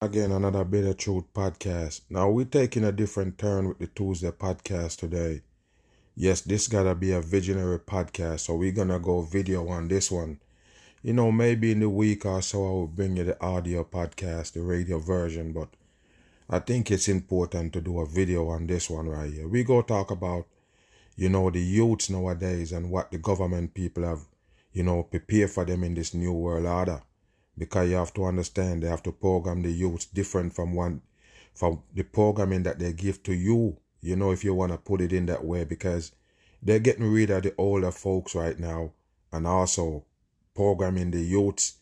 Again, another Bitter Truth podcast. Now, we're taking a different turn with the Tuesday podcast today. Yes, this gotta be a visionary podcast, so we're gonna go video on this one. You know, maybe in the week or so, I will bring you the audio podcast, the radio version, but I think it's important to do a video on this one right here. We go talk about, you know, the youths nowadays and what the government people have, you know, prepared for them in this new world order because you have to understand they have to program the youth different from one from the programming that they give to you. You know if you want to put it in that way because they're getting rid of the older folks right now and also programming the youths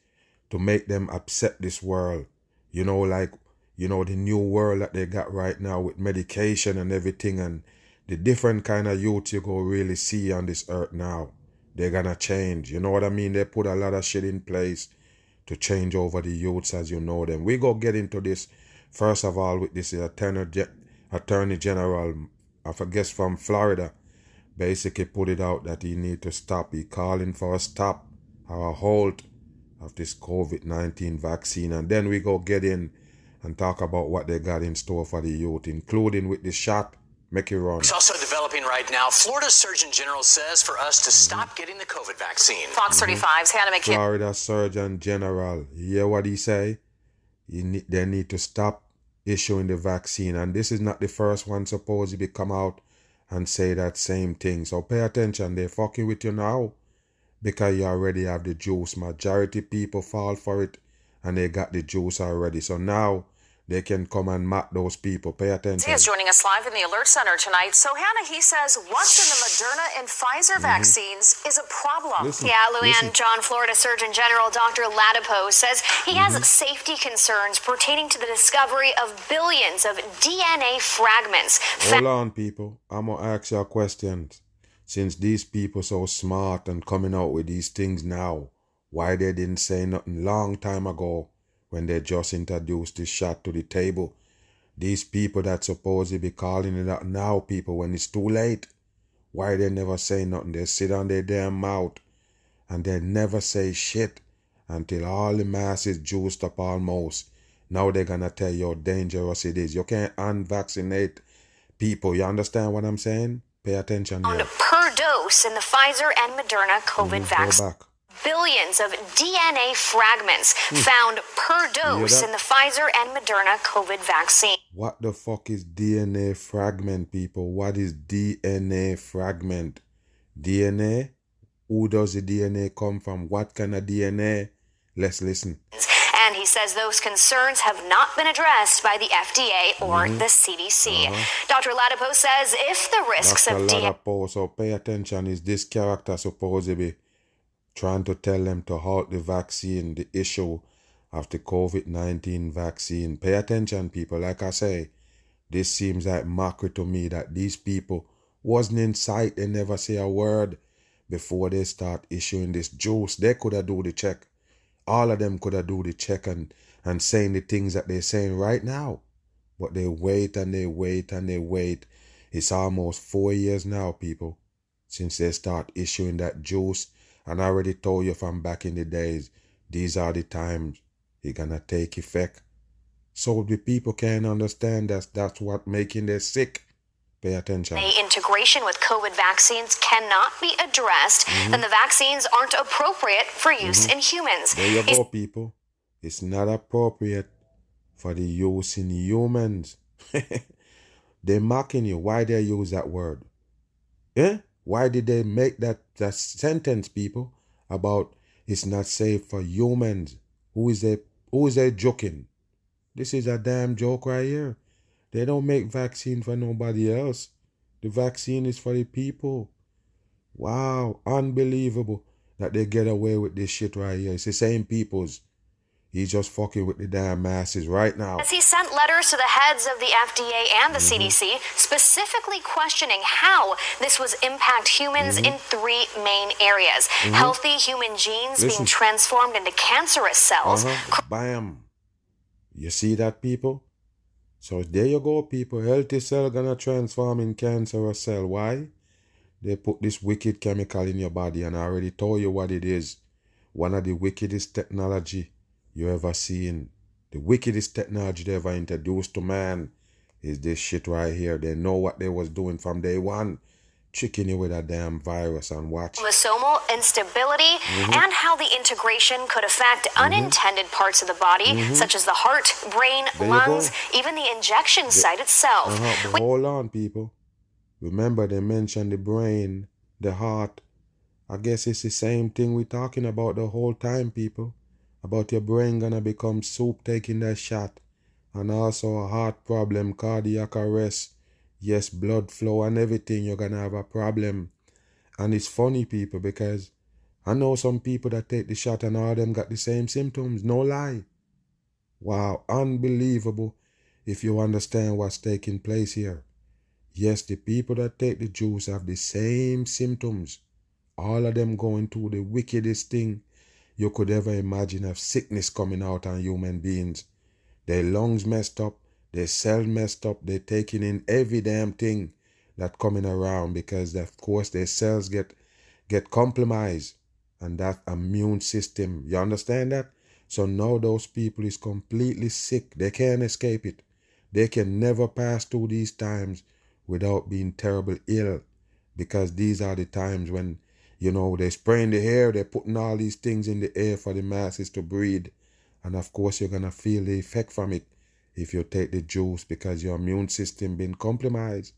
to make them accept this world. You know like you know the new world that they got right now with medication and everything and the different kind of youth you go really see on this earth now they're gonna change. You know what i mean? They put a lot of shit in place to change over the youths as you know them. We go get into this first of all with this attorney, general, I guess from Florida, basically put it out that he need to stop. He calling for a stop or a halt of this COVID-19 vaccine. And then we go get in and talk about what they got in store for the youth, including with the shot Make it run. It's also developing right now. Florida's Surgeon General says for us to stop mm-hmm. getting the COVID vaccine. Fox 35's Hannah McKinney. Florida Surgeon General. You hear what he say? You need, they need to stop issuing the vaccine. And this is not the first one supposedly come out and say that same thing. So pay attention. They're fucking with you now because you already have the juice. Majority people fall for it and they got the juice already. So now they can come and map those people. Pay attention. He is joining us live in the Alert Center tonight. So, Hannah, he says what's in the Moderna and Pfizer mm-hmm. vaccines is a problem. Listen, yeah, Luann John, Florida Surgeon General Dr. Ladapo says he mm-hmm. has safety concerns pertaining to the discovery of billions of DNA fragments. Hold on, people. I'm going to ask you a question. Since these people so smart and coming out with these things now, why they didn't say nothing long time ago when they just introduced this shot to the table. These people that supposedly be calling it out now, people, when it's too late, why they never say nothing? They sit on their damn mouth and they never say shit until all the mass is juiced up almost. Now they're gonna tell you how dangerous it is. You can't unvaccinate people. You understand what I'm saying? Pay attention. On per dose in the Pfizer and Moderna COVID mm, vaccine billions of DNA fragments hmm. found per dose in the Pfizer and Moderna COVID vaccine. What the fuck is DNA fragment, people? What is DNA fragment? DNA? Who does the DNA come from? What kind of DNA? Let's listen. And he says those concerns have not been addressed by the FDA or mm-hmm. the CDC. Uh-huh. Dr. Ladapo says if the risks Dr. of DNA. So pay attention. Is this character supposed to be trying to tell them to halt the vaccine, the issue of the COVID 19 vaccine. Pay attention, people. Like I say, this seems like mockery to me that these people wasn't in sight. They never say a word before they start issuing this juice. They could have do the check. All of them could have do the check and, and saying the things that they're saying right now. But they wait and they wait and they wait. It's almost four years now, people, since they start issuing that juice and I already told you from back in the days, these are the times it's gonna take effect. So the people can understand that that's what making them sick. Pay attention. The integration with COVID vaccines cannot be addressed, mm-hmm. then the vaccines aren't appropriate for use mm-hmm. in humans. There you go, people. It's not appropriate for the use in humans. They're mocking you. Why they use that word? Yeah? Why did they make that, that sentence, people, about it's not safe for humans? Who is they who is they joking? This is a damn joke right here. They don't make vaccine for nobody else. The vaccine is for the people. Wow, unbelievable that they get away with this shit right here. It's the same people's He's just fucking with the damn masses right now. As he sent letters to the heads of the FDA and the mm-hmm. CDC, specifically questioning how this was impact humans mm-hmm. in three main areas: mm-hmm. healthy human genes Listen. being transformed into cancerous cells. Uh-huh. Bam! You see that, people? So there you go, people. Healthy cell gonna transform in cancerous cell. Why? They put this wicked chemical in your body, and I already told you what it is. One of the wickedest technology you ever seen. The wickedest technology they ever introduced to man is this shit right here. They know what they was doing from day one tricking you with a damn virus and watch. Chromosomal instability mm-hmm. and how the integration could affect mm-hmm. unintended parts of the body, mm-hmm. such as the heart, brain, there lungs, even the injection the, site itself. Uh-huh. But hold on, people. Remember, they mentioned the brain, the heart. I guess it's the same thing we're talking about the whole time, people. About your brain gonna become soup taking that shot. And also a heart problem, cardiac arrest yes, blood flow and everything, you're gonna have a problem. And it's funny, people, because I know some people that take the shot and all of them got the same symptoms. No lie. Wow, unbelievable if you understand what's taking place here. Yes, the people that take the juice have the same symptoms. All of them going through the wickedest thing you could ever imagine of sickness coming out on human beings. Their lungs messed up, their cell messed up. They're taking in every damn thing that coming around because of course their cells get get compromised and that immune system. You understand that? So now those people is completely sick. They can't escape it. They can never pass through these times without being terrible ill because these are the times when you know they're spraying the air, they're putting all these things in the air for the masses to breathe. And of course you're gonna feel the effect from it if you take the juice because your immune system been compromised.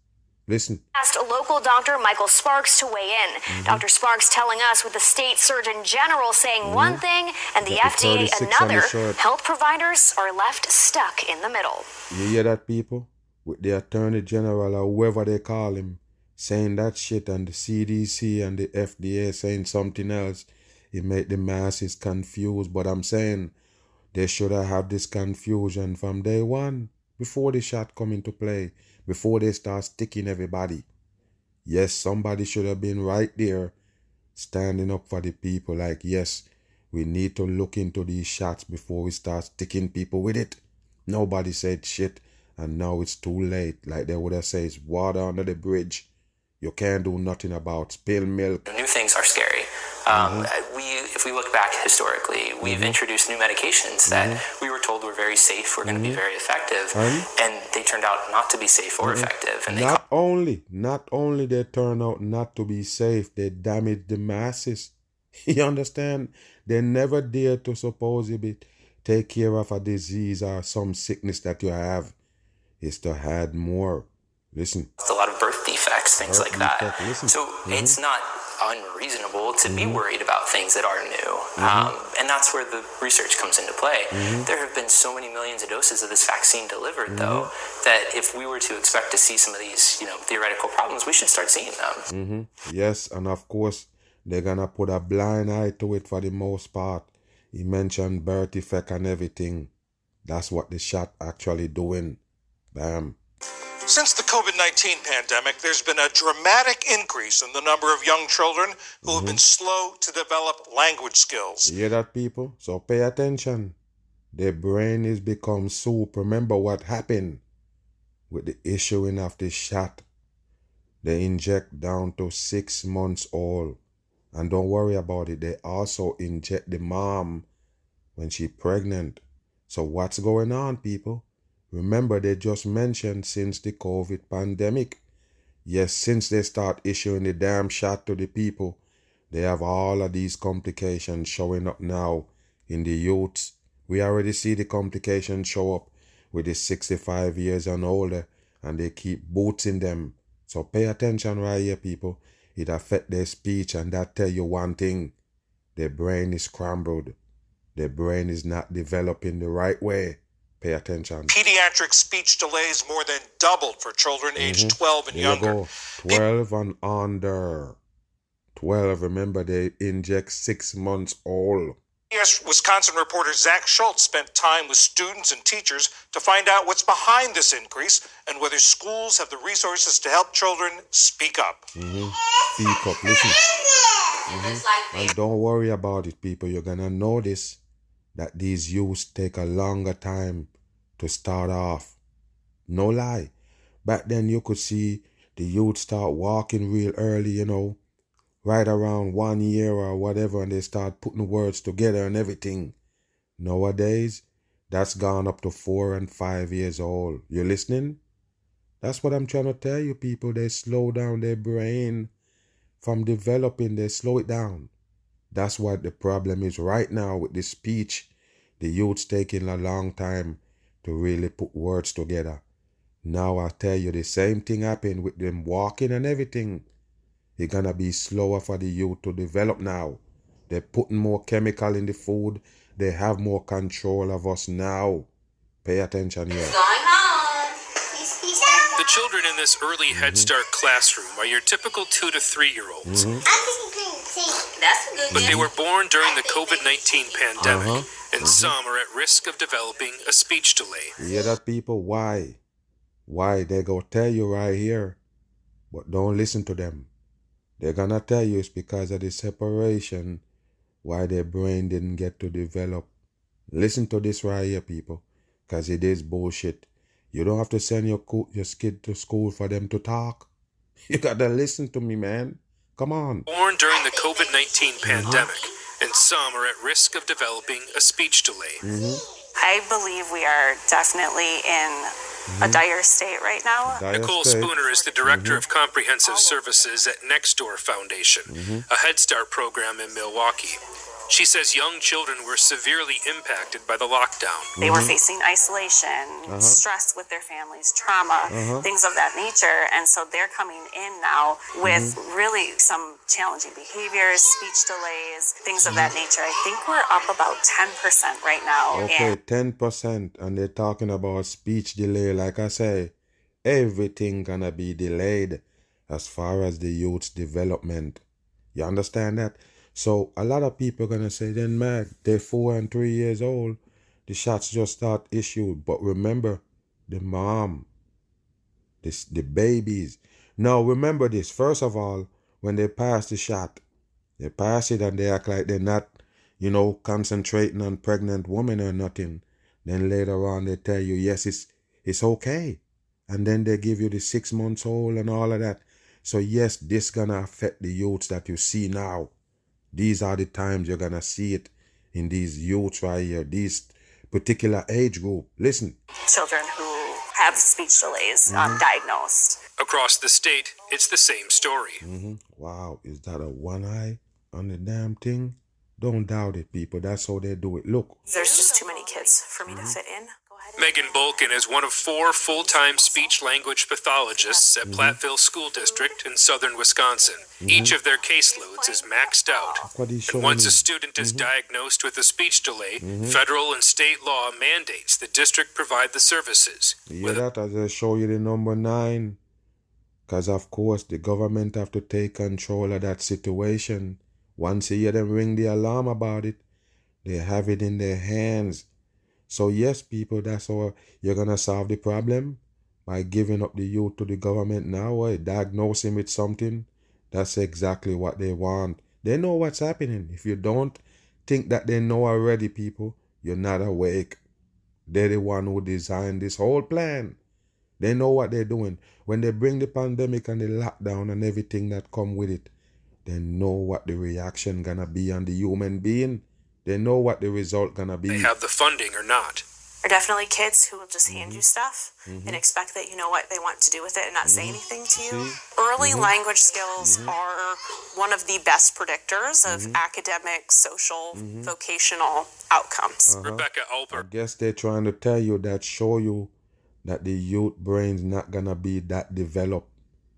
Listen. Asked local doctor Michael Sparks to weigh in. Mm-hmm. Dr. Sparks telling us with the state surgeon general saying mm-hmm. one thing and the FDA another. Health providers are left stuck in the middle. You hear that, people? With the attorney general or whoever they call him saying that shit and the CDC and the FDA saying something else, it made the masses confused. But I'm saying they should have had this confusion from day one, before the shot come into play, before they start sticking everybody. Yes, somebody should have been right there, standing up for the people. Like, yes, we need to look into these shots before we start sticking people with it. Nobody said shit, and now it's too late. Like they would have said, it's water under the bridge. You can't do nothing about spilled milk. New things are scary. Um, mm-hmm. We, if we look back historically, we've mm-hmm. introduced new medications that mm-hmm. we were told were very safe, were going to be mm-hmm. very effective, and they turned out not to be safe or mm-hmm. effective. And not only, not only they turn out not to be safe, they damage the masses. You understand? They never dare to supposedly take care of a disease or some sickness that you have. It's to add more. Listen. It's a lot of defects, things like that. So mm-hmm. it's not unreasonable to mm-hmm. be worried about things that are new. Mm-hmm. Um, and that's where the research comes into play. Mm-hmm. There have been so many millions of doses of this vaccine delivered, though, mm-hmm. that if we were to expect to see some of these, you know, theoretical problems, we should start seeing them. Mm-hmm. Yes, and of course, they're gonna put a blind eye to it for the most part. He mentioned birth effect and everything. That's what the shot actually doing. Bam. Since the COVID 19 pandemic, there's been a dramatic increase in the number of young children who mm-hmm. have been slow to develop language skills. You hear that, people? So pay attention. Their brain is become soup. Remember what happened with the issuing of the shot. They inject down to six months old. And don't worry about it. They also inject the mom when she pregnant. So what's going on, people? Remember, they just mentioned since the COVID pandemic. Yes, since they start issuing the damn shot to the people, they have all of these complications showing up now in the youths. We already see the complications show up with the 65 years and older, and they keep booting them. So pay attention right here, people. It affect their speech, and that tell you one thing. Their brain is scrambled. Their brain is not developing the right way. Pay attention. Pediatric speech delays more than doubled for children mm-hmm. aged 12 and there younger. You 12 and under. 12, remember they inject six months old. Yes, Wisconsin reporter Zach Schultz spent time with students and teachers to find out what's behind this increase and whether schools have the resources to help children speak up. Mm-hmm. Speak up, listen. Mm-hmm. And don't worry about it, people. You're going to notice that these youths take a longer time to start off. No lie. Back then you could see the youth start walking real early, you know, right around one year or whatever, and they start putting words together and everything. Nowadays, that's gone up to four and five years old. You listening? That's what I'm trying to tell you, people. They slow down their brain from developing, they slow it down. That's what the problem is right now with the speech. The youth's taking a long time to really put words together. Now I tell you, the same thing happened with them walking and everything. It's gonna be slower for the youth to develop now. They're putting more chemical in the food. They have more control of us now. Pay attention here. The children in this early mm-hmm. Head Start classroom are your typical two to three year olds. Mm-hmm. But they were born during the COVID 19 pandemic, uh-huh. and mm-hmm. some are at risk of developing a speech delay. Yeah, that people, why? Why? They go tell you right here, but don't listen to them. They're gonna tell you it's because of the separation why their brain didn't get to develop. Listen to this right here, people, because it is bullshit. You don't have to send your, co- your kid to school for them to talk. You gotta listen to me, man. Come on. Born during the COVID 19 mm-hmm. pandemic, and some are at risk of developing a speech delay. Mm-hmm. I believe we are definitely in mm-hmm. a dire state right now. Dire Nicole state. Spooner is the director mm-hmm. of comprehensive services at Nextdoor Foundation, mm-hmm. a Head Start program in Milwaukee. She says young children were severely impacted by the lockdown. They mm-hmm. were facing isolation, uh-huh. stress with their families, trauma, uh-huh. things of that nature. And so they're coming in now with mm-hmm. really some challenging behaviors, speech delays, things of that nature. I think we're up about 10% right now. Okay, and 10%. And they're talking about speech delay. Like I say, everything gonna be delayed as far as the youth's development. You understand that? So a lot of people gonna say, then man, they're four and three years old. The shots just start issued. But remember, the mom, this the babies. Now remember this. First of all, when they pass the shot, they pass it and they act like they're not, you know, concentrating on pregnant women or nothing. Then later on they tell you, yes, it's it's okay. And then they give you the six months old and all of that. So yes, this gonna affect the youths that you see now. These are the times you're gonna see it in these youths right here, these particular age group. Listen. Children who have speech delays mm-hmm. diagnosed. Across the state, it's the same story. Mm-hmm. Wow, is that a one eye on the damn thing? Don't doubt it, people. That's how they do it. Look. There's just too many kids for me mm-hmm. to fit in. Megan Bulkin is one of four full time speech language pathologists at mm-hmm. Platteville School District in southern Wisconsin. Mm-hmm. Each of their caseloads is maxed out. And once a student is mm-hmm. diagnosed with a speech delay, federal and state law mandates the district provide the services. Yeah, that as I show you the number nine. Because, of course, the government have to take control of that situation. Once you hear them ring the alarm about it, they have it in their hands so, yes, people, that's how you're going to solve the problem by giving up the youth to the government now or diagnosing with something. That's exactly what they want. They know what's happening. If you don't think that they know already, people, you're not awake. They're the one who designed this whole plan. They know what they're doing. When they bring the pandemic and the lockdown and everything that come with it, they know what the reaction gonna be on the human being. They know what the result gonna be. They have the funding or not. Are definitely kids who will just hand mm-hmm. you stuff mm-hmm. and expect that you know what they want to do with it and not mm-hmm. say anything to you. See? Early mm-hmm. language skills mm-hmm. are one of the best predictors of mm-hmm. academic, social, vocational outcomes. Uh-huh. Rebecca Alper. I guess they're trying to tell you that show you that the youth brain's not gonna be that developed.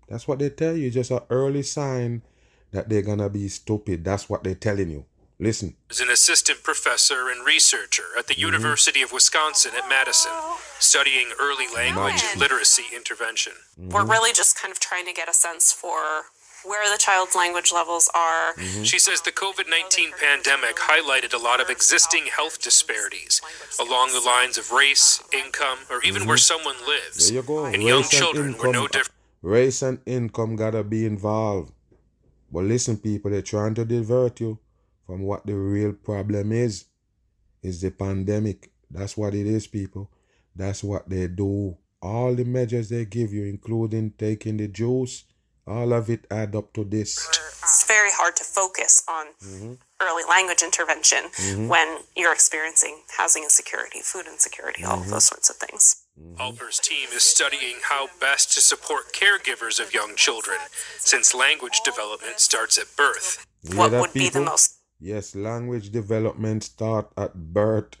That's what they tell you, just an early sign that they're gonna be stupid. That's what they're telling you. Listen. Is an assistant professor and researcher at the mm-hmm. University of Wisconsin at Madison, studying early language and literacy intervention. Mm-hmm. We're really just kind of trying to get a sense for where the child's language levels are. Mm-hmm. She says the COVID 19 pandemic highlighted a lot of existing health disparities along the lines of race, income, or even where mm-hmm. someone lives. There you go. And race young children were no different. Race and income gotta be involved. But listen, people, they're trying to divert you from what the real problem is is the pandemic that's what it is people that's what they do all the measures they give you including taking the juice All of it add up to this. It's very hard to focus on mm-hmm. early language intervention mm-hmm. when you're experiencing housing insecurity, food insecurity, all of mm-hmm. those sorts of things. Alper's team is studying how best to support caregivers of young children, since language development starts at birth. what would people? be the most? Yes, language development start at birth,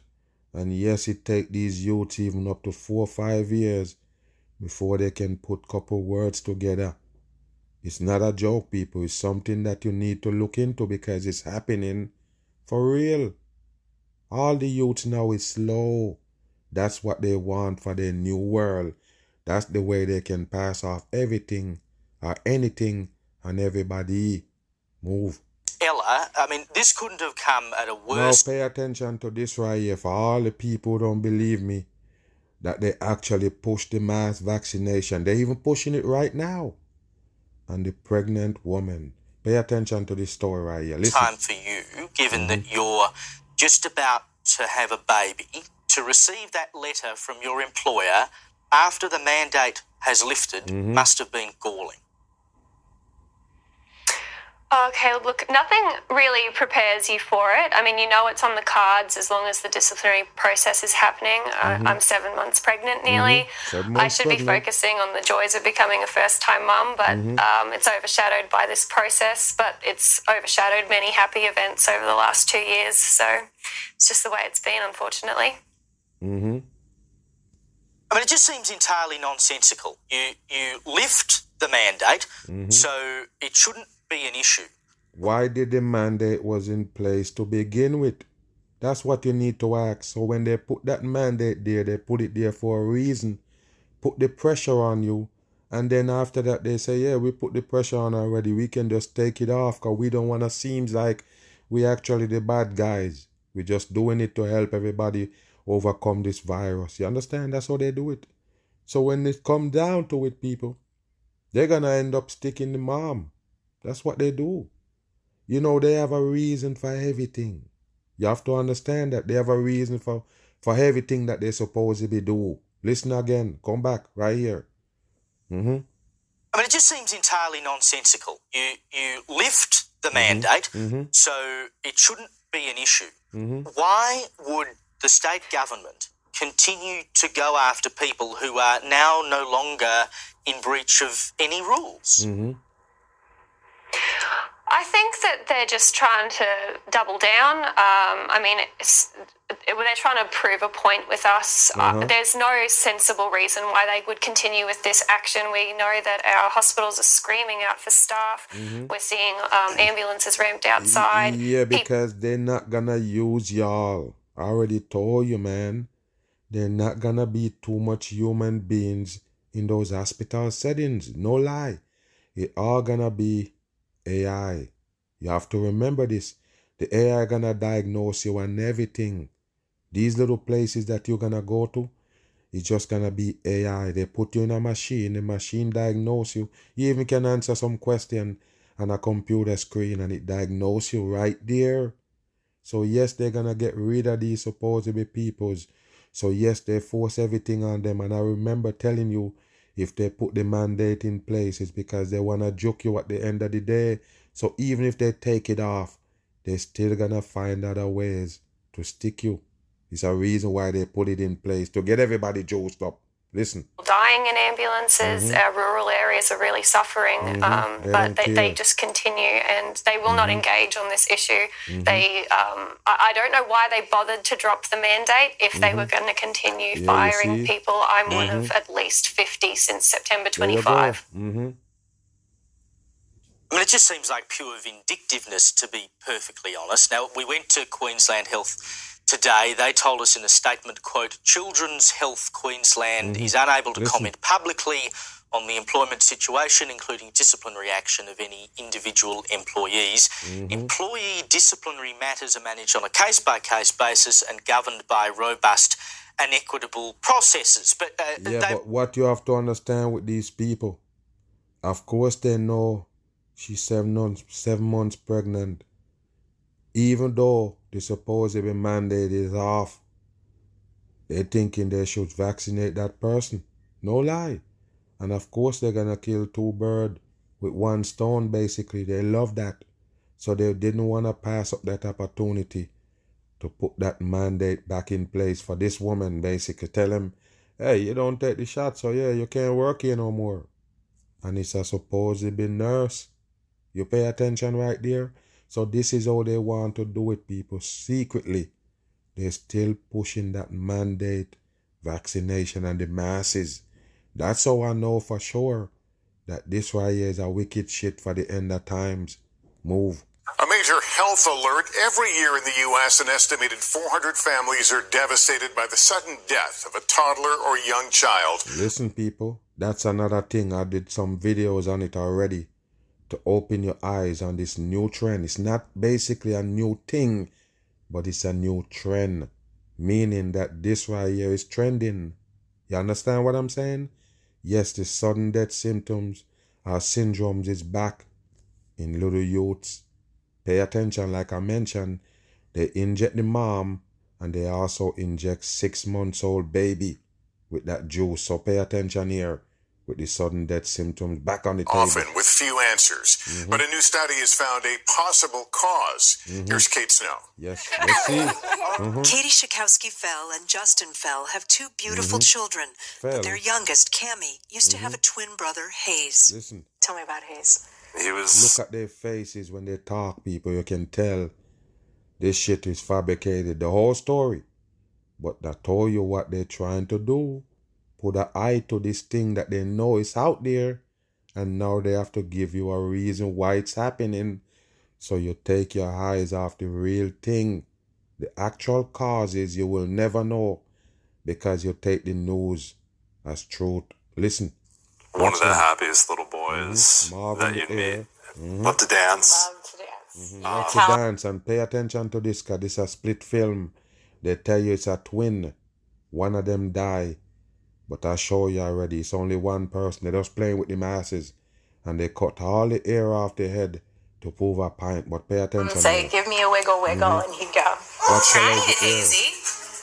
and yes, it take these youths even up to four or five years before they can put couple words together. It's not a joke, people. It's something that you need to look into because it's happening for real. All the youths now is slow. That's what they want for their new world. That's the way they can pass off everything or anything and everybody. Move. I mean, this couldn't have come at a worse. Now pay attention to this right here. For all the people who don't believe me, that they actually push the mass vaccination. They're even pushing it right now and the pregnant woman. Pay attention to this story right here. Listen. Time for you, given mm-hmm. that you're just about to have a baby, to receive that letter from your employer after the mandate has lifted mm-hmm. must have been galling. Okay, look, nothing really prepares you for it. I mean, you know it's on the cards as long as the disciplinary process is happening. Mm-hmm. I'm seven months pregnant nearly. Mm-hmm. Months I should pregnant. be focusing on the joys of becoming a first time mum, but mm-hmm. um, it's overshadowed by this process, but it's overshadowed many happy events over the last two years. So it's just the way it's been, unfortunately. Mm-hmm. I mean, it just seems entirely nonsensical. You, you lift the mandate, mm-hmm. so it shouldn't be an issue. Why did the mandate was in place to begin with? That's what you need to ask. So when they put that mandate there, they put it there for a reason. Put the pressure on you. And then after that, they say, yeah, we put the pressure on already. We can just take it off because we don't want to seem like we actually the bad guys. We're just doing it to help everybody overcome this virus. You understand? That's how they do it. So when it come down to it, people, they're going to end up sticking the mom. That's what they do. You know, they have a reason for everything. You have to understand that they have a reason for, for everything that they supposedly do. Listen again. Come back right here. Mm-hmm. I mean, it just seems entirely nonsensical. You you lift the mm-hmm. mandate, mm-hmm. so it shouldn't be an issue. Mm-hmm. Why would the state government continue to go after people who are now no longer in breach of any rules? I think that they're just trying to double down. Um, I mean, they're trying to prove a point with us. Uh, uh-huh. Uh, there's no sensible reason why they would continue with this action. We know that our hospitals are screaming out for staff. Mm-hmm. We're seeing um, ambulances ramped outside. Yeah, because they're not gonna use y'all. I already told you, man. They're not gonna be too much human beings in those hospital settings. No lie. It all gonna be AI. You have to remember this. The AI gonna diagnose you and everything. These little places that you're gonna go to, it's just gonna be AI. They put you in a machine, the machine diagnose you. You even can answer some question on a computer screen and it diagnose you right there. So yes, they're gonna get rid of these supposedly peoples. So yes, they force everything on them. And I remember telling you if they put the mandate in place, it's because they want to joke you at the end of the day. So even if they take it off, they're still going to find other ways to stick you. It's a reason why they put it in place to get everybody juiced up. Listen. Dying in ambulances, mm-hmm. our rural areas are really suffering, mm-hmm. um, they but they, they, just continue and they will mm-hmm. not engage on this issue. Mm-hmm. They, um, I, I, don't know why they bothered to drop the mandate if they were mm-hmm. going to continue yeah, firing people. I'm one of mm-hmm. at least 50 since September 25. I mean, it just seems like pure vindictiveness, to be perfectly honest. Now, we went to Queensland Health today. They told us in a statement, quote, Children's Health Queensland mm-hmm. is unable to Listen. comment publicly on the employment situation, including disciplinary action of any individual employees. Mm-hmm. Employee disciplinary matters are managed on a case by case basis and governed by robust and equitable processes. But uh, yeah, they... but what you have to understand with these people, of course, they know she's seven months seven months pregnant, even though the supposed mandate is off. They're thinking they should vaccinate that person. No lie. And of course they're gonna kill two birds with one stone, basically. They love that. So they didn't want to pass up that opportunity to put that mandate back in place for this woman, basically. Tell him, hey, you don't take the shot, so yeah, you can't work here no more. And it's a supposed be nurse. You pay attention right there? So this is how they want to do it, people. Secretly, they're still pushing that mandate vaccination and the masses. That's how I know for sure that this right here is a wicked shit for the end of times. Move. A major health alert. Every year in the U.S., an estimated 400 families are devastated by the sudden death of a toddler or young child. Listen, people, that's another thing. I did some videos on it already to open your eyes on this new trend. It's not basically a new thing, but it's a new trend, meaning that this right here is trending. You understand what I'm saying? Yes, the sudden death symptoms or syndromes is back in little youths Pay attention, like I mentioned, they inject the mom and they also inject six months old baby with that juice. So pay attention here with the sudden death symptoms back on the table. Often with few answers. Mm-hmm. But a new study has found a possible because mm-hmm. Here's Kate Snow. Yes, let's see. Mm-hmm. Katie Shakowski Fell and Justin Fell have two beautiful mm-hmm. children. Fell. But their youngest, Cami, used to have a mm-hmm. twin brother, Hayes. Listen. Tell me about Hayes. He was. Look at their faces when they talk, people. You can tell this shit is fabricated. The whole story. But I told you what they're trying to do. Put an eye to this thing that they know is out there. And now they have to give you a reason why it's happening. So you take your eyes off the real thing. The actual causes you will never know because you take the news as truth. Listen. One of the happiest little boys mm-hmm. that you meet. Mm-hmm. Love to dance. Love to dance. Mm-hmm. Love to dance and pay attention to this because this is a split film. They tell you it's a twin. One of them die. But I show you already, it's only one person. They're just playing with the masses. And they cut all the hair off their head to prove a point. But pay attention. Say, give me a wiggle wiggle, mm-hmm. and he'd go. Try it, Hazy.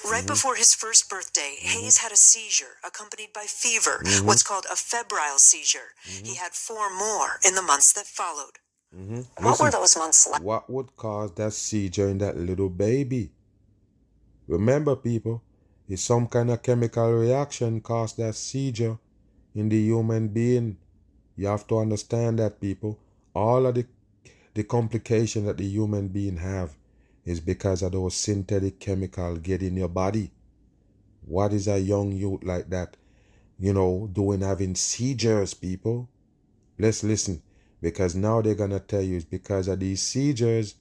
Right mm-hmm. before his first birthday, mm-hmm. Hayes had a seizure accompanied by fever, mm-hmm. what's called a febrile seizure. He mm-hmm. had four more in the months that followed. Mm-hmm. What Listen, were those months like? What would cause that seizure in that little baby? Remember, people, it's some kind of chemical reaction caused that seizure in the human being. You have to understand that, people. All of the the complication that the human being have is because of those synthetic chemicals get in your body. What is a young youth like that, you know, doing having seizures, people? Let's listen. Because now they're gonna tell you it's because of these seizures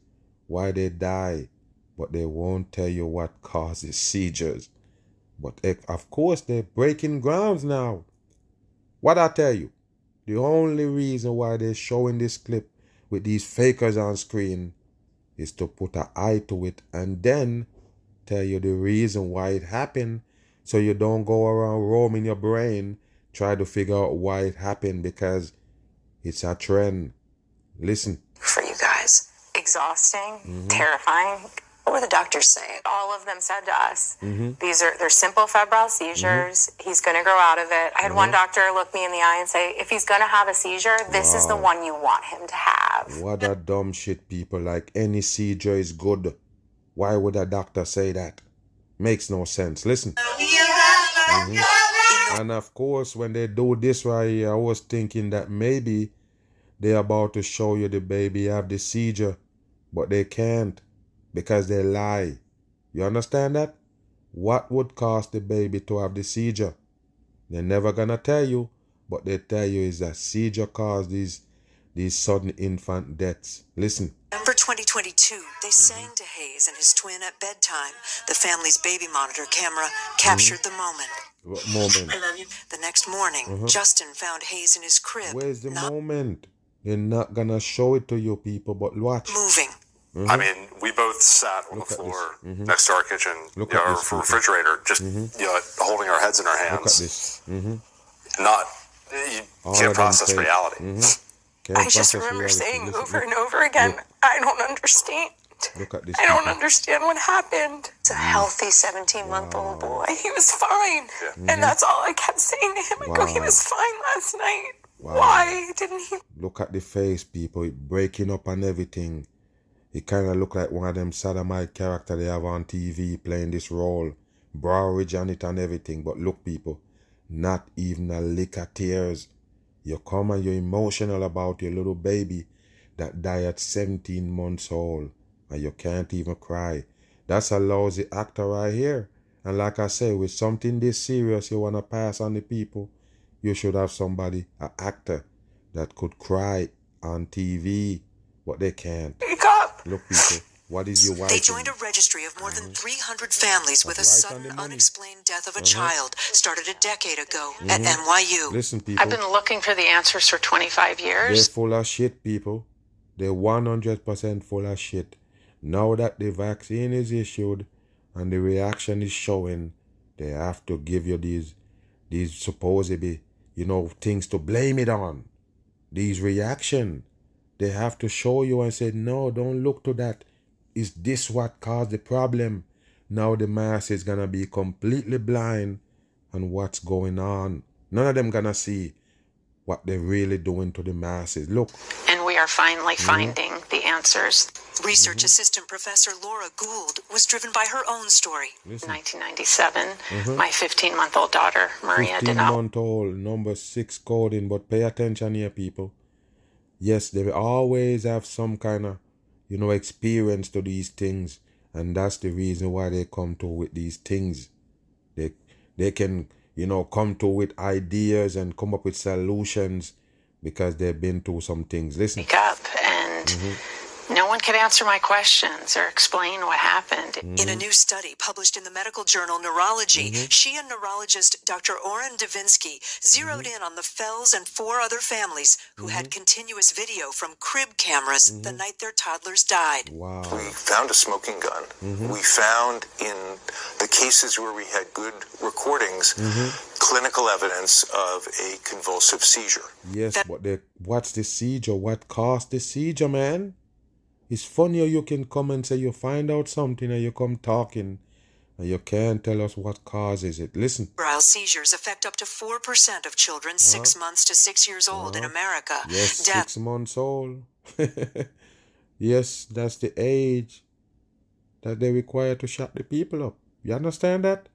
why they die. But they won't tell you what causes seizures. But of course they're breaking grounds now. What I tell you, the only reason why they're showing this clip with these fakers on screen is to put an eye to it and then tell you the reason why it happened so you don't go around roaming your brain try to figure out why it happened because it's a trend listen for you guys exhausting mm-hmm. terrifying what were the doctors saying? All of them said to us, mm-hmm. these are they're simple febrile seizures. Mm-hmm. He's going to grow out of it. I had one uh-huh. doctor look me in the eye and say, if he's going to have a seizure, this wow. is the one you want him to have. What a dumb shit, people. Like any seizure is good. Why would a doctor say that? Makes no sense. Listen. Mm-hmm. And of course, when they do this right here, I was thinking that maybe they're about to show you the baby have the seizure, but they can't because they lie. You understand that? What would cause the baby to have the seizure? They're never gonna tell you, but they tell you is that seizure caused these these sudden infant deaths. Listen. November 2022, they sang to Hayes and his twin at bedtime. The family's baby monitor camera captured mm-hmm. the moment. What moment? I love you. The next morning, uh-huh. Justin found Hayes in his crib. Where's the moment? They're not gonna show it to you people, but watch. Moving. Mm-hmm. I mean, we both sat on Look the floor mm-hmm. next to our kitchen, Look you know, our this, refrigerator, just mm-hmm. you know, holding our heads in our hands. Look at this. Mm-hmm. Not you All can't process reality. Mm-hmm. I just remember reality. saying Listen, over and over again, Look. I don't understand. Look at this. I don't understand what happened. It's a mm. healthy 17 month old boy. He was fine. Yeah. And that's all I kept saying to him. I wow. go, he was fine last night. Wow. Why didn't he? Look at the face, people. It breaking up and everything. He kind of look like one of them sodomite character they have on TV playing this role. Brow ridge on it and everything. But look, people, not even a lick of tears. You come and you're emotional about your little baby that died at 17 months old and you can't even cry. That's a lousy actor right here. And like I say, with something this serious you want to pass on the people, you should have somebody, an actor, that could cry on TV, but they can't. Look, people, what is your wife? They joined a registry of more than 300 families with a sudden unexplained death of a uh-huh. child started a decade ago mm-hmm. at NYU. Listen, people. I've been looking for the answers for 25 years. They're full of shit, people. They're 100% full of shit. Now that the vaccine is issued and the reaction is showing, they have to give you these, these supposedly, you know, things to blame it on. These reaction. They have to show you and say, no, don't look to that. Is this what caused the problem? Now the mass is gonna be completely blind on what's going on. None of them gonna see what they're really doing to the masses. Look. And we are finally mm-hmm. finding the answers. Research mm-hmm. assistant professor Laura Gould was driven by her own story. Listen. 1997, mm-hmm. my 15 month old daughter, Maria, 15 month old, number six coding, but pay attention here, people. Yes, they always have some kind of, you know, experience to these things. And that's the reason why they come to with these things. They they can you know, come to with ideas and come up with solutions because they've been through some things. Listen. Wake up and mm-hmm one could answer my questions or explain what happened. Mm-hmm. In a new study published in the medical journal Neurology, mm-hmm. she and neurologist Dr. Orrin Devinsky zeroed mm-hmm. in on the Fells and four other families who had mm-hmm. continuous video from crib cameras the mm-hmm. night their toddlers died. Wow. We found a smoking gun. Mm-hmm. We found in the cases where we had good recordings clinical evidence of a convulsive seizure. Yes, that- but the, what's the seizure? What caused the seizure, man? It's funny how you can come and say you find out something and you come talking and you can't tell us what causes it. Listen. Febrile seizures affect up to 4% of children uh-huh. six months to six years old uh-huh. in America. Yes, Death- six months old. yes, that's the age that they require to shut the people up. You understand that?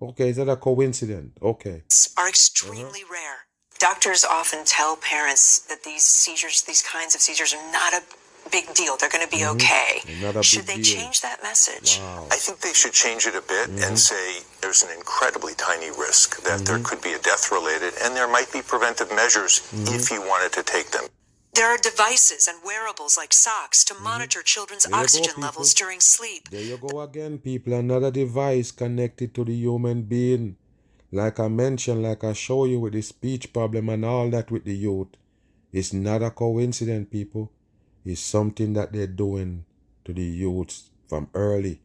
Okay, is that a coincidence? Okay. Are extremely uh-huh. rare. Doctors often tell parents that these seizures, these kinds of seizures, are not a big deal. They're going to be mm-hmm. okay. Should they deal. change that message? Wow. I think they should change it a bit mm-hmm. and say there's an incredibly tiny risk that mm-hmm. there could be a death related, and there might be preventive measures mm-hmm. if you wanted to take them. There are devices and wearables like socks to mm-hmm. monitor children's there oxygen go, levels during sleep. There you go again, people. Another device connected to the human being. Like I mentioned, like I show you with the speech problem and all that with the youth. It's not a coincidence, people is something that they're doing to the youths from early.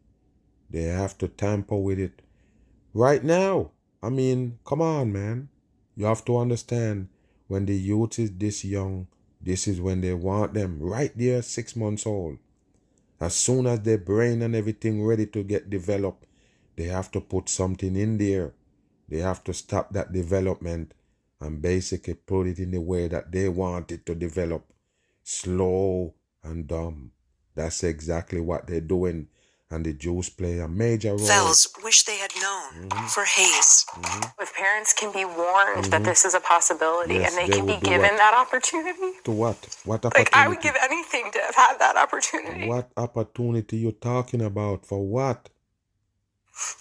They have to tamper with it right now. I mean, come on, man. You have to understand when the youth is this young, this is when they want them right there, six months old. As soon as their brain and everything ready to get developed, they have to put something in there. They have to stop that development and basically put it in the way that they want it to develop slow and dumb. That's exactly what they're doing. And the Jews play a major role. Fells wish they had known mm-hmm. for Hayes. Mm-hmm. If parents can be warned mm-hmm. that this is a possibility yes, and they, they can be given what? that opportunity. To what? What opportunity? Like, I would give anything to have had that opportunity. What opportunity you talking about? For what?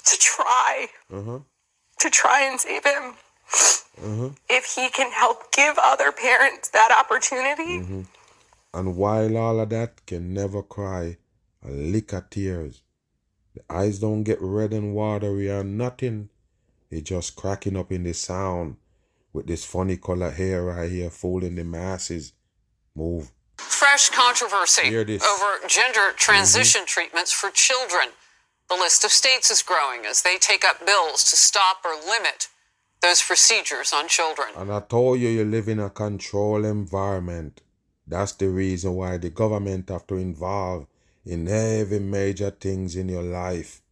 To try. Uh-huh. To try and save him. Uh-huh. If he can help give other parents that opportunity mm-hmm. And while all of that can never cry a lick of tears, the eyes don't get red and watery or nothing. They just cracking up in the sound with this funny color hair right here fooling the masses. Move. Fresh controversy over gender transition mm-hmm. treatments for children. The list of states is growing as they take up bills to stop or limit those procedures on children. And I told you you live in a controlled environment. That's the reason why the government have to involve in every major things in your life.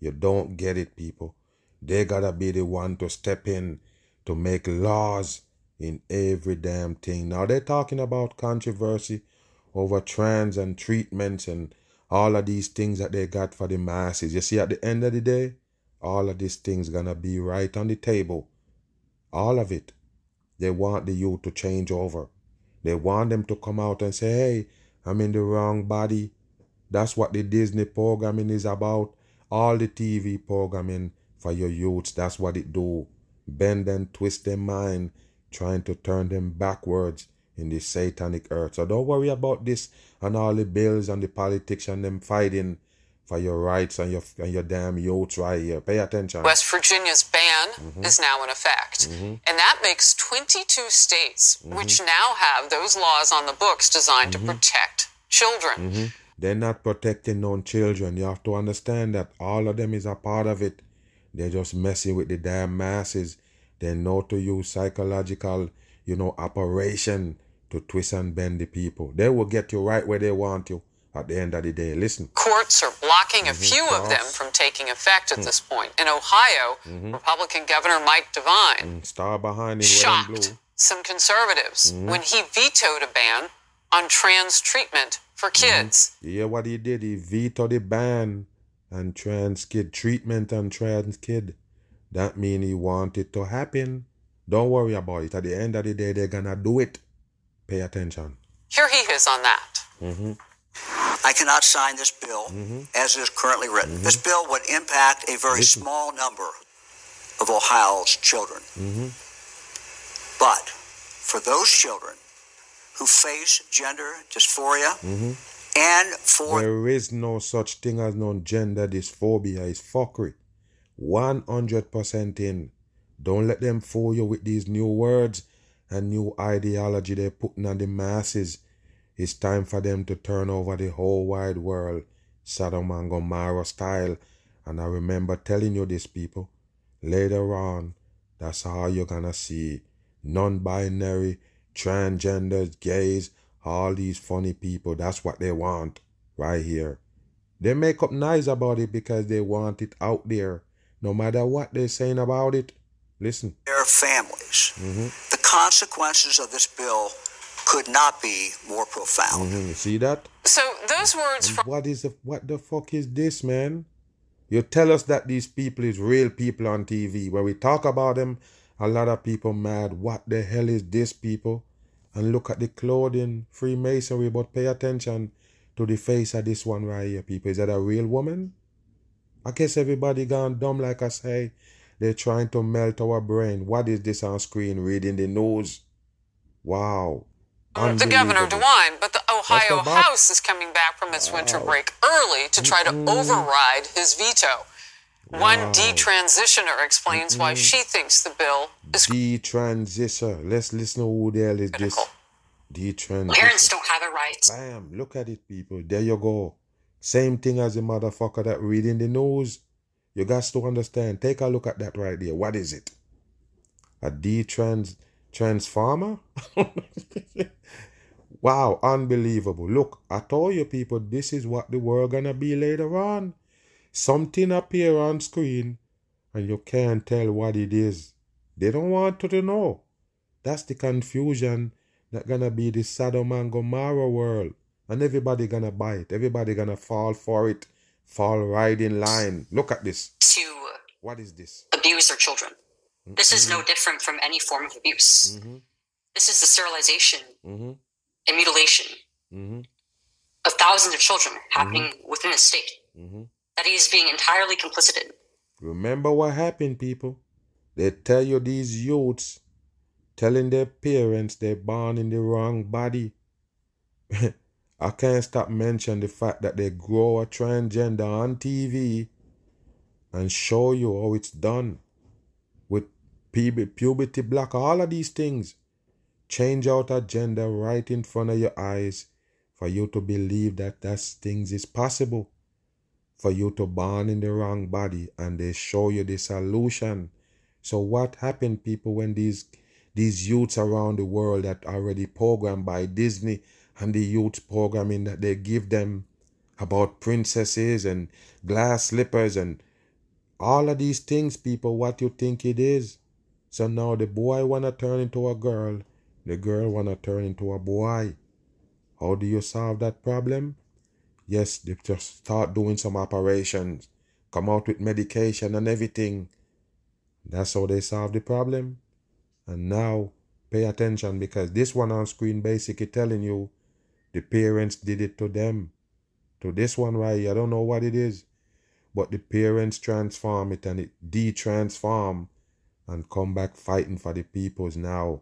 You don't get it, people. They gotta be the one to step in to make laws in every damn thing. Now they're talking about controversy over trans and treatments and all of these things that they got for the masses. You see, at the end of the day, all of these things gonna be right on the table. All of it. They want the youth to change over. They want them to come out and say, hey, I'm in the wrong body. That's what the Disney programming is about. All the TV programming for your youths, that's what it do. Bend and twist their mind, trying to turn them backwards in this satanic earth. So don't worry about this and all the bills and the politics and them fighting for your rights and your and your damn youths right here. Pay attention. West Virginia's ban mm-hmm. is now in effect. Mm-hmm. And that makes 22 states mm-hmm. which now have those laws on the books designed to mm-hmm. protect children. Mm-hmm. They're not protecting non children. You have to understand that all of them is a part of it. They're just messing with the damn masses. They know to use psychological, you know, operation to twist and bend the people. They will get you right where they want you at the end of the day. Listen. Courts are blocking mm-hmm. a few of them from taking effect at mm. this point. In Ohio, mm-hmm. Republican Governor Mike DeWine mm, star behind shocked some conservatives mm-hmm. when he vetoed a ban on trans treatment for mm-hmm. kids. Yeah, what he did, he vetoed the ban on trans kid treatment on trans kid. That mean he want it to happen. Don't worry about it. At the end of the day, they're gonna do it. Pay attention. Here he is on that. I cannot sign this bill mm-hmm. as it is currently written. Mm-hmm. This bill would impact a very small number of Ohio's children. Mm-hmm. But for those children who face gender dysphoria mm-hmm. and for. There is no such thing as non gender dysphoria. It's fuckery. 100% in. Don't let them fool you with these new words and new ideology they're putting on the masses. It's time for them to turn over the whole wide world, Sodom and Gomorrah style. And I remember telling you this, people. Later on, that's how you're gonna see non binary, transgenders, gays, all these funny people. That's what they want right here. They make up nice about it because they want it out there. No matter what they're saying about it, listen. Their families. Mm-hmm. The consequences of this bill could not be more profound. Mm-hmm. See that? So those words from what is the, what the fuck is this, man? You tell us that these people is real people on TV. When we talk about them, a lot of people mad. What the hell is this, people? And look at the clothing, Freemasonry, but pay attention to the face of this one right here, people. Is that a real woman? I guess everybody gone dumb like I say. They're trying to melt our brain. What is this on screen? Reading the news. Wow the governor DeWine, but the Ohio House is coming back from its wow. winter break early to try to mm-hmm. override his veto. Wow. One detransitioner explains mm-hmm. why she thinks the bill is detransitioner. Let's listen to who the hell is critical. this detransitioner. Parents don't have a right. Bam! Look at it, people. There you go. Same thing as the motherfucker that reading the news. You got to understand. Take a look at that right there. What is it? A detrans transformer? wow, unbelievable. Look, I told you people this is what the world gonna be later on. Something appear on screen and you can't tell what it is. They don't want you to know. That's the confusion that gonna be the Sodom and Gomorrah world. And everybody gonna buy it. Everybody gonna fall for it. Fall right in line. Look at this. To what is this? Abuse their children. This is no mm-hmm. different from any form of abuse. Mm-hmm. This is the sterilization mm-hmm. and mutilation of thousands of children happening within the state that he is being entirely complicit in. Remember what happened, people. They tell you these youths telling their parents they're born in the wrong body. I can't stop mentioning the fact that they grow a transgender on TV and show you how it's done puberty block, all of these things. Change out a gender right in front of your eyes for you to believe that that things is possible. For you to born in the wrong body and they show you the solution. So what happened, people, when these these youths around the world that already programmed by Disney and the youth programming that they give them about princesses and glass slippers and all of these things, people, what you think it is? So now the boy wanna turn into a girl, the girl wanna turn into a boy. How do you solve that problem? Yes, they just start doing some operations, come out with medication and everything. That's how they solve the problem. And now pay attention because this one on screen basically telling you the parents did it to them. To this one right here, I don't know what it is, but the parents transform it and it de-transform and come back fighting for the peoples now,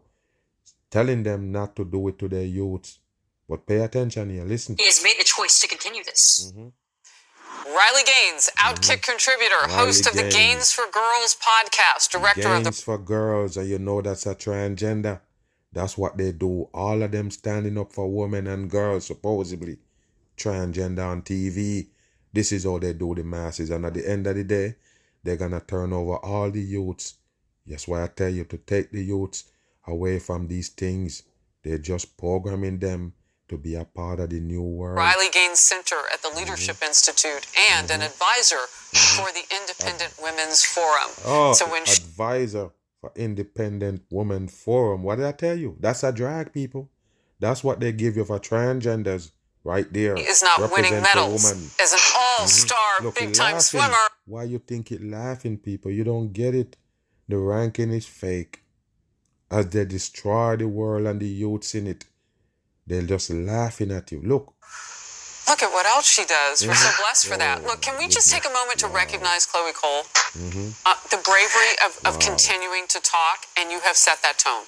telling them not to do it to their youths. But pay attention here, listen. He has made the choice to continue this. Mm-hmm. Riley Gaines, Outkick mm-hmm. contributor, Riley host of Gaines. the Gaines for Girls podcast, director Gaines of the Gaines for Girls, and you know that's a transgender. That's what they do. All of them standing up for women and girls, supposedly transgender on TV. This is how they do the masses, and at the end of the day, they're gonna turn over all the youths. That's why I tell you to take the youths away from these things. They're just programming them to be a part of the new world. Riley Gaines Center at the Leadership mm-hmm. Institute and mm-hmm. an advisor mm-hmm. for the Independent uh, Women's Forum. Oh, so when advisor for Independent Women Forum. What did I tell you? That's a drag, people. That's what they give you for transgenders right there. He is not winning medals as an all-star mm-hmm. big-time swimmer. Why you think it laughing, people? You don't get it. The ranking is fake. As they destroy the world and the youths in it, they're just laughing at you. Look. Look at what else she does. We're so blessed for that. Look, can we just take a moment to recognize Chloe Cole? Mm-hmm. Uh, the bravery of, of wow. continuing to talk, and you have set that tone.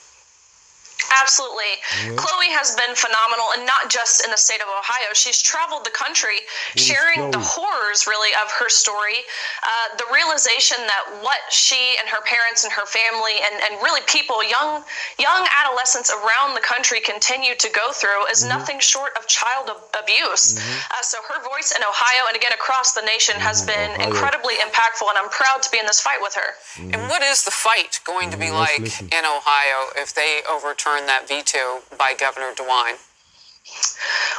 Absolutely. Mm-hmm. Chloe has been phenomenal, and not just in the state of Ohio. She's traveled the country sharing the horrors, really, of her story. Uh, the realization that what she and her parents and her family, and, and really people, young, young adolescents around the country continue to go through is mm-hmm. nothing short of child abuse. Mm-hmm. Uh, so her voice in Ohio and again across the nation has mm-hmm. been Ohio. incredibly impactful, and I'm proud to be in this fight with her. And mm-hmm. what is the fight going to be mm-hmm. like in Ohio if they overturn? Overturn that veto by Governor DeWine?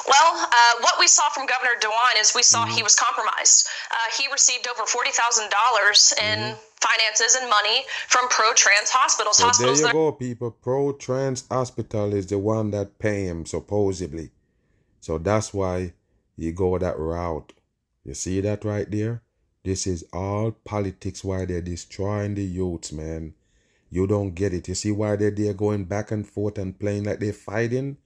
Well, uh, what we saw from Governor DeWine is we saw mm-hmm. he was compromised. Uh, he received over forty thousand dollars in mm-hmm. finances and money from pro-trans hospitals. So hospitals there you go, people. Pro-trans hospital is the one that pay him supposedly. So that's why you go that route. You see that right there? This is all politics. Why they're destroying the youths, man. You don't get it. You see why they're there going back and forth and playing like they're fighting?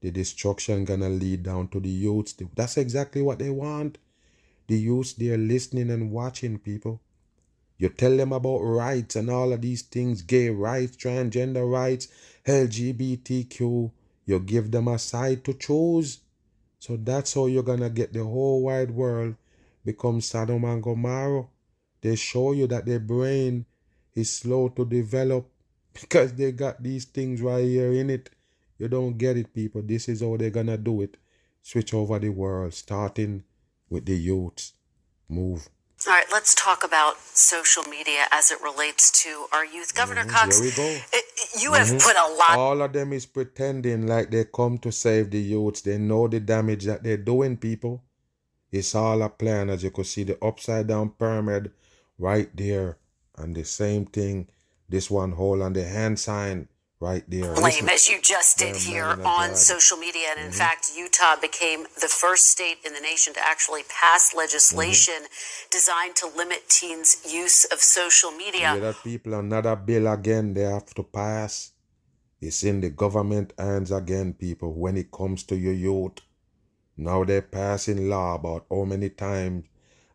The destruction gonna lead down to the youths. That's exactly what they want. The youths, they're listening and watching people. You tell them about rights and all of these things, gay rights, transgender rights, LGBTQ. You give them a side to choose. So that's how you're gonna get the whole wide world become Sodom and Gomorrah. They show you that their brain is slow to develop because they got these things right here in it. You don't get it, people. This is how they're gonna do it. Switch over the world, starting with the youths. Move. All right, let's talk about social media as it relates to our youth. Governor mm-hmm, Cox, here we go. you have mm-hmm. put a lot. All of them is pretending like they come to save the youths. They know the damage that they're doing, people. It's all a plan, as you can see the upside down pyramid right there. And the same thing, this one hole on the hand sign right there. Blame, as you just did here on God. social media. And in mm-hmm. fact, Utah became the first state in the nation to actually pass legislation mm-hmm. designed to limit teens' use of social media. Yeah, that people, another bill again, they have to pass. It's in the government hands again, people, when it comes to your youth. Now they're passing law about how many times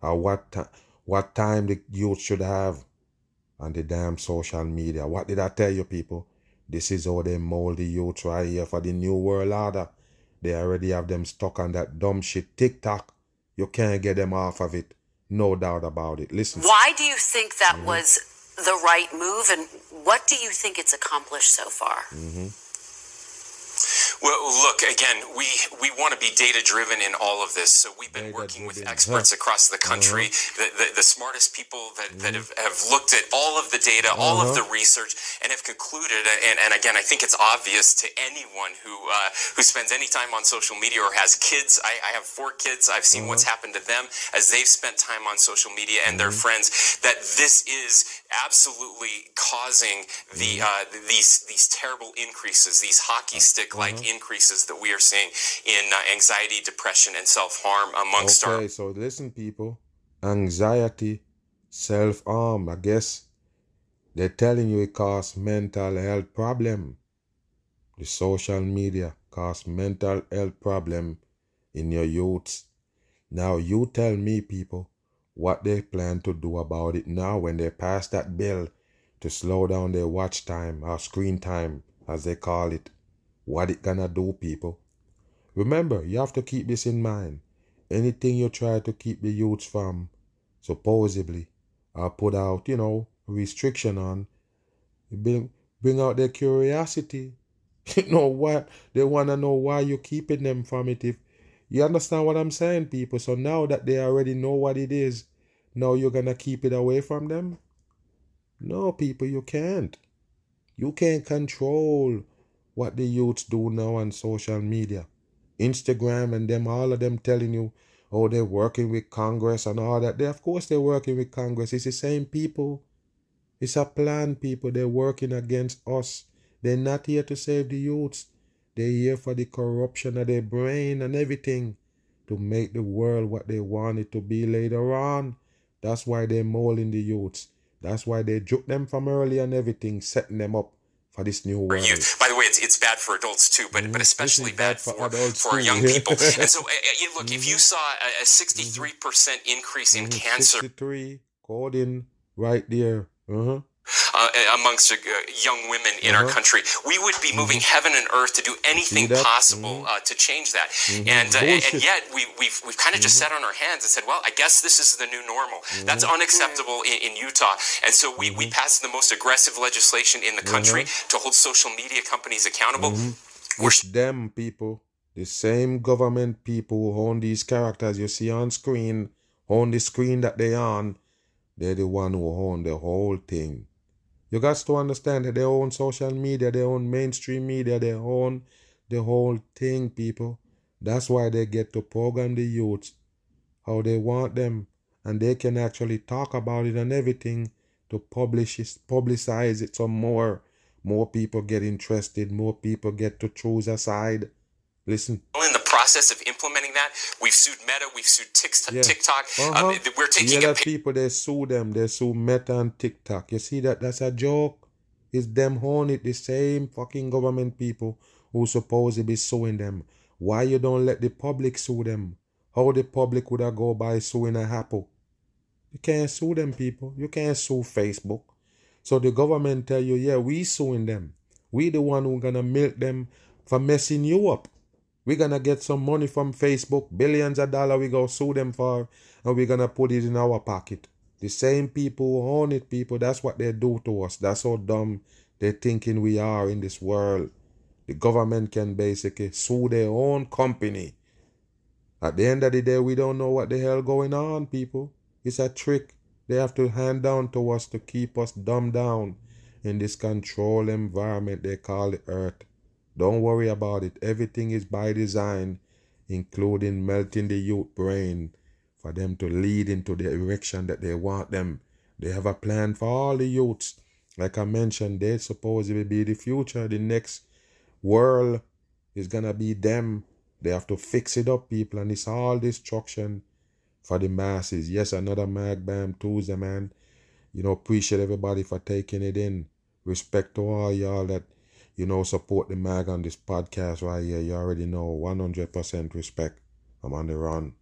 or what, ta- what time the youth should have on the damn social media. What did I tell you, people? This is how they mold the youth right here for the new world order. They already have them stuck on that dumb shit TikTok. You can't get them off of it. No doubt about it. Listen. Why do you think that mm-hmm. was the right move, and what do you think it's accomplished so far? Mm-hmm. Well, look again. We we want to be data driven in all of this. So we've been working with experts huh. across the country, uh-huh. the, the, the smartest people that, mm-hmm. that have, have looked at all of the data, uh-huh. all of uh-huh. the research, and have concluded. And, and again, I think it's obvious to anyone who uh, who spends any time on social media or has kids. I, I have four kids. I've seen uh-huh. what's happened to them as they've spent time on social media and their mm-hmm. friends. That this is absolutely causing the mm-hmm. uh, these these terrible increases, these hockey stick like uh-huh. Increases that we are seeing in uh, anxiety, depression, and self harm amongst okay, our. so listen, people. Anxiety, self harm. I guess they're telling you it causes mental health problem. The social media cause mental health problem in your youths. Now you tell me, people, what they plan to do about it now when they pass that bill to slow down their watch time or screen time, as they call it. What it gonna do, people? Remember, you have to keep this in mind. Anything you try to keep the youths from, supposedly, or put out, you know, restriction on, bring, bring out their curiosity. You know what? They want to know why you're keeping them from it. If you understand what I'm saying, people. So now that they already know what it is, now you're to keep it away from them? No, people, you can't. You can't control what the youths do now on social media. Instagram and them, all of them telling you, oh, they're working with Congress and all that. They, of course, they're working with Congress. It's the same people. It's a plan, people. They're working against us. They're not here to save the youths. They're here for the corruption of their brain and everything to make the world what they want it to be later on. That's why they're molding the youths. That's why they juke them from early and everything, setting them up for this new world. Youth. By the way, it's, it's bad for adults too, but, but especially bad, bad, for, for, for young people. and so, uh, uh look, if you mm-hmm. saw a, a 63% increase in mm-hmm. cancer. 63, coding right there. Uh-huh uh, amongst uh, young women in uh-huh. our country. We would be moving mm-hmm. heaven and earth to do anything possible mm-hmm. uh, to change that. Mm-hmm. And, uh, and yet we, we've, we've kind of just mm-hmm. sat on our hands and said, well, I guess this is the new normal. That's mm-hmm. unacceptable in, in, Utah. And so we, we mm-hmm. passed the most aggressive legislation in the country to hold social media companies accountable. We're them people, the same government people who own these characters you see on screen, on the screen that they on, they're the one who own the whole thing. You got to understand that they own social media, they own mainstream media, they own the whole thing, people. That's why they get to program the youths how they want them, and they can actually talk about it and everything to publish it, publicize it some more. More people get interested, more people get to choose a side. Listen. Process of implementing that, we've sued Meta, we've sued TikTok. Yeah. TikTok. Uh-huh. Um, we're taking yeah, people they sue them, they sue Meta and TikTok. You see that? That's a joke. It's them it, the same fucking government people who supposed to be suing them. Why you don't let the public sue them? How the public would I go by suing a Apple? You can't sue them people. You can't sue Facebook. So the government tell you, yeah, we suing them. We the one who gonna milk them for messing you up. We're gonna get some money from Facebook, billions of dollars we go sue them for, and we're gonna put it in our pocket. The same people who own it, people, that's what they do to us. That's how dumb they're thinking we are in this world. The government can basically sue their own company. At the end of the day, we don't know what the hell going on, people. It's a trick they have to hand down to us to keep us dumbed down in this control environment they call the earth. Don't worry about it. Everything is by design, including melting the youth brain for them to lead into the direction that they want them. They have a plan for all the youths. Like I mentioned, they supposedly be the future. The next world is gonna be them. They have to fix it up, people, and it's all destruction for the masses. Yes, another Mag Bam Tuesday, man. You know, appreciate everybody for taking it in. Respect to all y'all that you know, support the mag on this podcast right here. You already know 100% respect. I'm on the run.